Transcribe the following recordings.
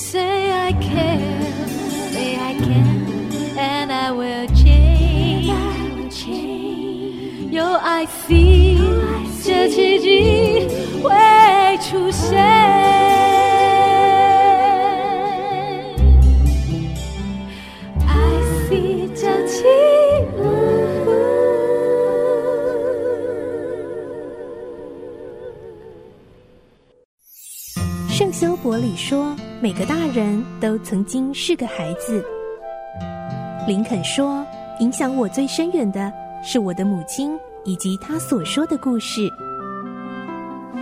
Say I care, say I can, and I will change. 有爱 feel，这奇迹会出现。圣修伯里说：“每个大人都曾经是个孩子。”林肯说：“影响我最深远的是我的母亲以及她所说的故事。”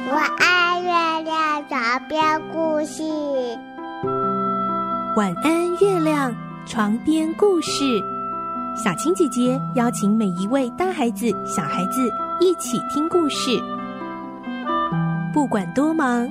我爱月亮床边故事。晚安，月亮床边故事。小青姐姐邀请每一位大孩子、小孩子一起听故事，不管多忙。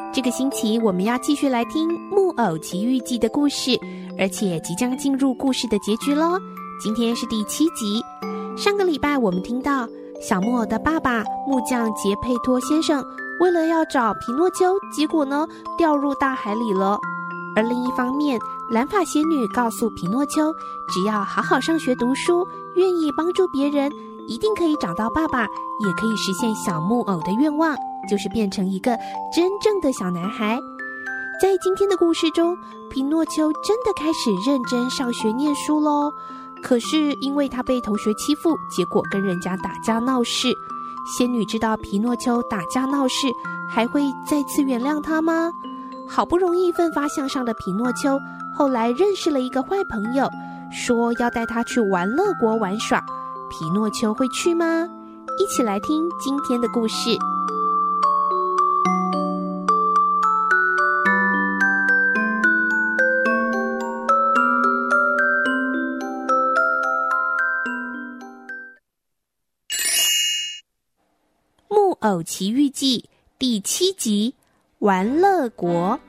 这个星期我们要继续来听《木偶奇遇记》的故事。而且即将进入故事的结局喽！今天是第七集。上个礼拜我们听到小木偶的爸爸木匠杰佩托先生，为了要找皮诺丘，结果呢掉入大海里了。而另一方面，蓝发仙女告诉皮诺丘，只要好好上学读书，愿意帮助别人，一定可以找到爸爸，也可以实现小木偶的愿望，就是变成一个真正的小男孩。在今天的故事中，皮诺丘真的开始认真上学念书喽。可是因为他被同学欺负，结果跟人家打架闹事。仙女知道皮诺丘打架闹事，还会再次原谅他吗？好不容易奋发向上的皮诺丘，后来认识了一个坏朋友，说要带他去玩乐国玩耍。皮诺丘会去吗？一起来听今天的故事。《木偶奇遇记》第七集《玩乐国》。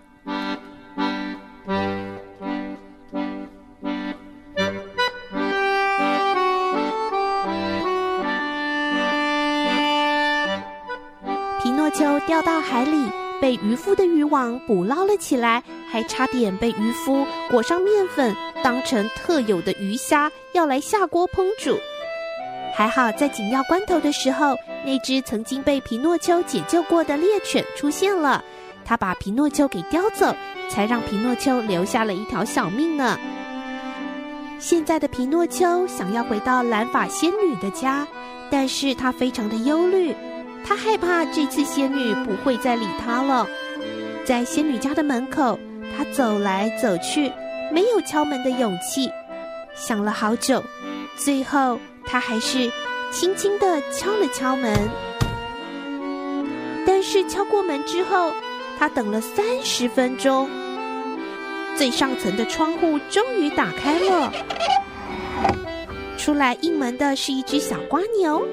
被渔夫的渔网捕捞了起来，还差点被渔夫裹上面粉，当成特有的鱼虾，要来下锅烹煮。还好，在紧要关头的时候，那只曾经被皮诺丘解救过的猎犬出现了，他把皮诺丘给叼走，才让皮诺丘留下了一条小命呢。现在的皮诺丘想要回到蓝发仙女的家，但是他非常的忧虑，他害怕这次仙女不会再理他了。在仙女家的门口，他走来走去，没有敲门的勇气，想了好久，最后。他还是轻轻的敲了敲门，但是敲过门之后，他等了三十分钟，最上层的窗户终于打开了。出来应门的是一只小瓜牛，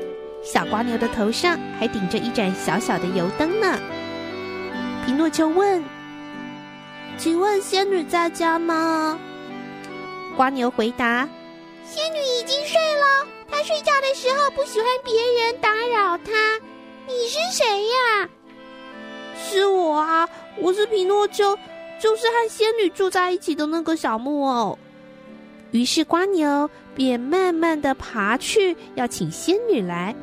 小瓜牛的头上还顶着一盏小小的油灯呢。皮诺丘问：“请问仙女在家吗？”瓜牛回答：“仙女已经睡了。”她睡觉的时候不喜欢别人打扰她。你是谁呀？是我啊，我是皮诺丘，就是和仙女住在一起的那个小木偶。于是瓜牛便慢慢的爬去要请仙女来，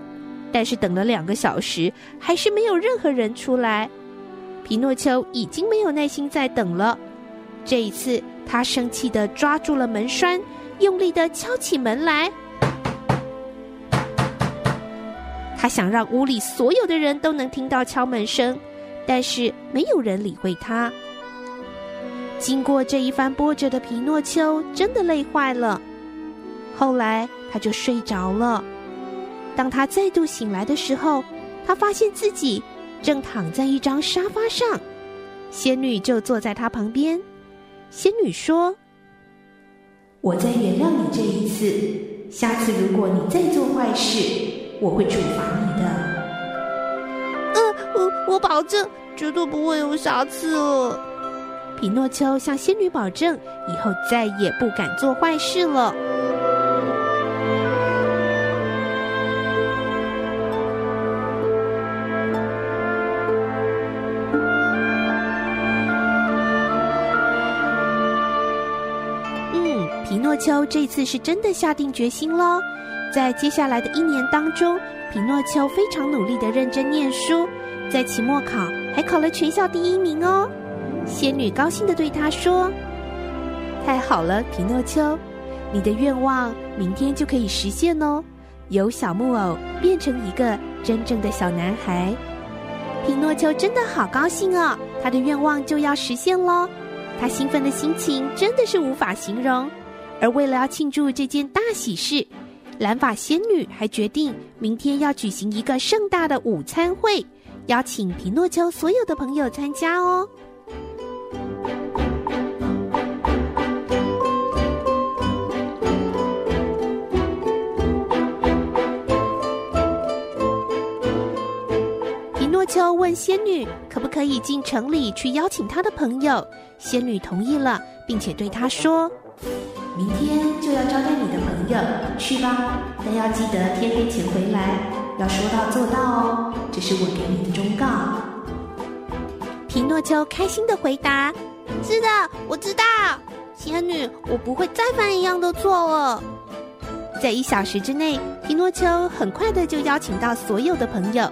但是等了两个小时，还是没有任何人出来。皮诺丘已经没有耐心再等了，这一次他生气的抓住了门栓，用力的敲起门来。他想让屋里所有的人都能听到敲门声，但是没有人理会他。经过这一番波折的皮诺丘真的累坏了，后来他就睡着了。当他再度醒来的时候，他发现自己正躺在一张沙发上，仙女就坐在他旁边。仙女说：“我再原谅你这一次，下次如果你再做坏事，我会处罚你的。嗯，我我保证绝对不会有下次了。匹诺丘向仙女保证，以后再也不敢做坏事了。诺丘这次是真的下定决心喽。在接下来的一年当中，皮诺丘非常努力的认真念书，在期末考还考了全校第一名哦。仙女高兴的对他说：“太好了，皮诺丘，你的愿望明天就可以实现哦，由小木偶变成一个真正的小男孩。”皮诺丘真的好高兴哦，他的愿望就要实现喽，他兴奋的心情真的是无法形容。而为了要庆祝这件大喜事，蓝发仙女还决定明天要举行一个盛大的午餐会，邀请皮诺丘所有的朋友参加哦。皮诺丘问仙女可不可以进城里去邀请他的朋友，仙女同意了，并且对他说。明天就要招待你的朋友，去吧，但要记得天黑前回来，要说到做到哦，这是我给你的忠告。皮诺丘开心的回答：“是的，我知道，仙女，我不会再犯一样的错了。”在一小时之内，皮诺丘很快的就邀请到所有的朋友，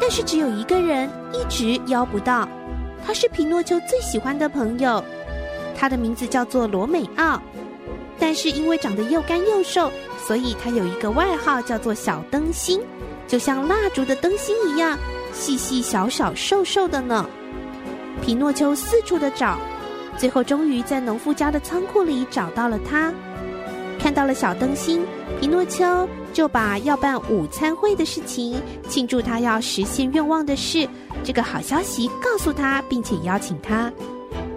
但是只有一个人一直邀不到，他是皮诺丘最喜欢的朋友，他的名字叫做罗美奥。但是因为长得又干又瘦，所以他有一个外号叫做小灯芯，就像蜡烛的灯芯一样，细细小小、瘦瘦的呢。皮诺丘四处的找，最后终于在农夫家的仓库里找到了他。看到了小灯芯，皮诺丘就把要办午餐会的事情，庆祝他要实现愿望的事，这个好消息告诉他，并且邀请他。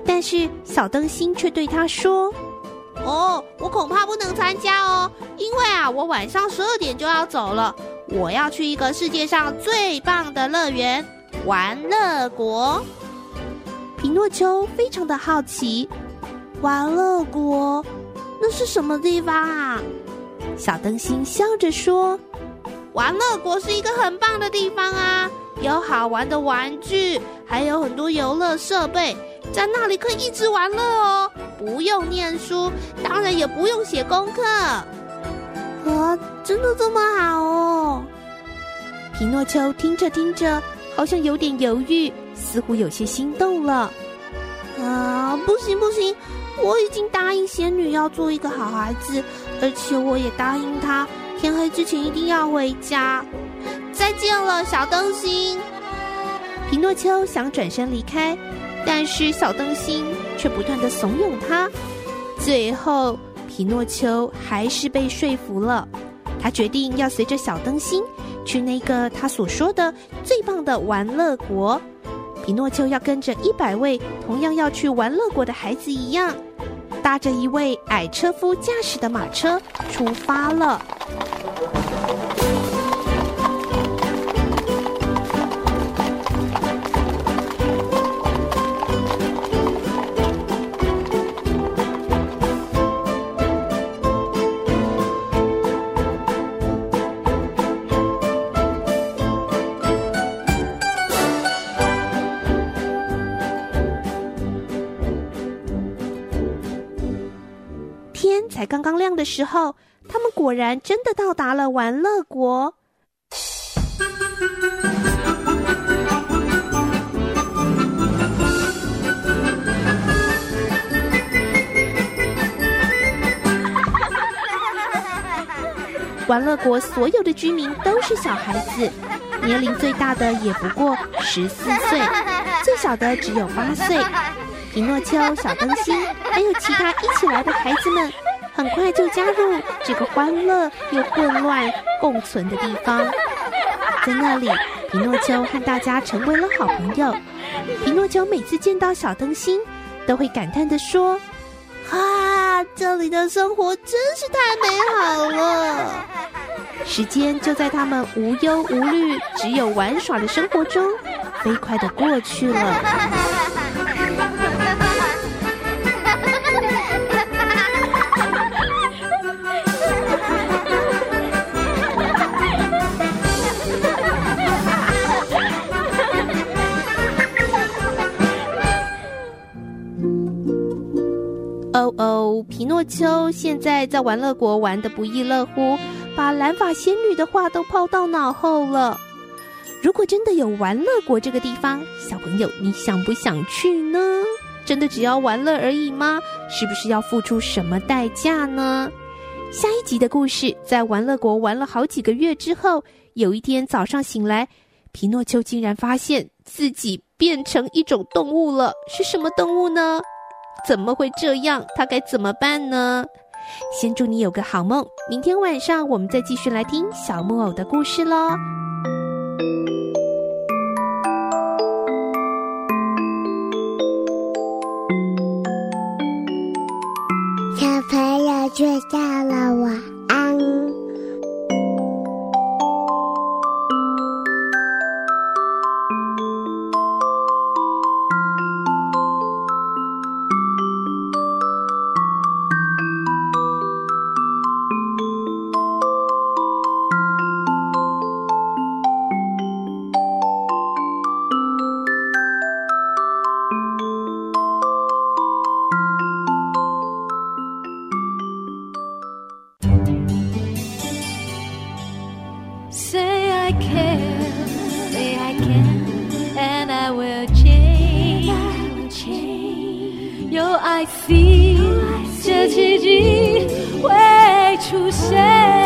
但是小灯芯却对他说。哦，我恐怕不能参加哦，因为啊，我晚上十二点就要走了，我要去一个世界上最棒的乐园——玩乐国。皮诺丘非常的好奇，玩乐国那是什么地方啊？小灯芯笑着说：“玩乐国是一个很棒的地方啊，有好玩的玩具，还有很多游乐设备。”在那里可以一直玩乐哦，不用念书，当然也不用写功课。啊，真的这么好哦？皮诺丘听着听着，好像有点犹豫，似乎有些心动了。啊，不行不行，我已经答应仙女要做一个好孩子，而且我也答应她，天黑之前一定要回家。再见了，小灯芯。皮诺丘想转身离开。但是小灯芯却不断的怂恿他，最后皮诺丘还是被说服了。他决定要随着小灯芯去那个他所说的最棒的玩乐国。皮诺丘要跟着一百位同样要去玩乐国的孩子一样，搭着一位矮车夫驾驶的马车出发了。才刚刚亮的时候，他们果然真的到达了玩乐国。玩乐国所有的居民都是小孩子，年龄最大的也不过十四岁，最小的只有八岁。皮诺丘、小灯芯还有其他一起来的孩子们。很快就加入这个欢乐又混乱共存的地方，在那里，皮诺丘和大家成为了好朋友。皮诺丘每次见到小灯芯，都会感叹地说：“啊，这里的生活真是太美好了！时间就在他们无忧无虑、只有玩耍的生活中，飞快地过去了。哦哦，皮诺丘现在在玩乐国玩得不亦乐乎，把蓝发仙女的话都抛到脑后了。如果真的有玩乐国这个地方，小朋友你想不想去呢？真的只要玩乐而已吗？是不是要付出什么代价呢？下一集的故事，在玩乐国玩了好几个月之后，有一天早上醒来，皮诺丘竟然发现自己变成一种动物了。是什么动物呢？怎么会这样？他该怎么办呢？先祝你有个好梦，明天晚上我们再继续来听小木偶的故事喽。小朋友睡觉了，我 I see，这奇迹会出现。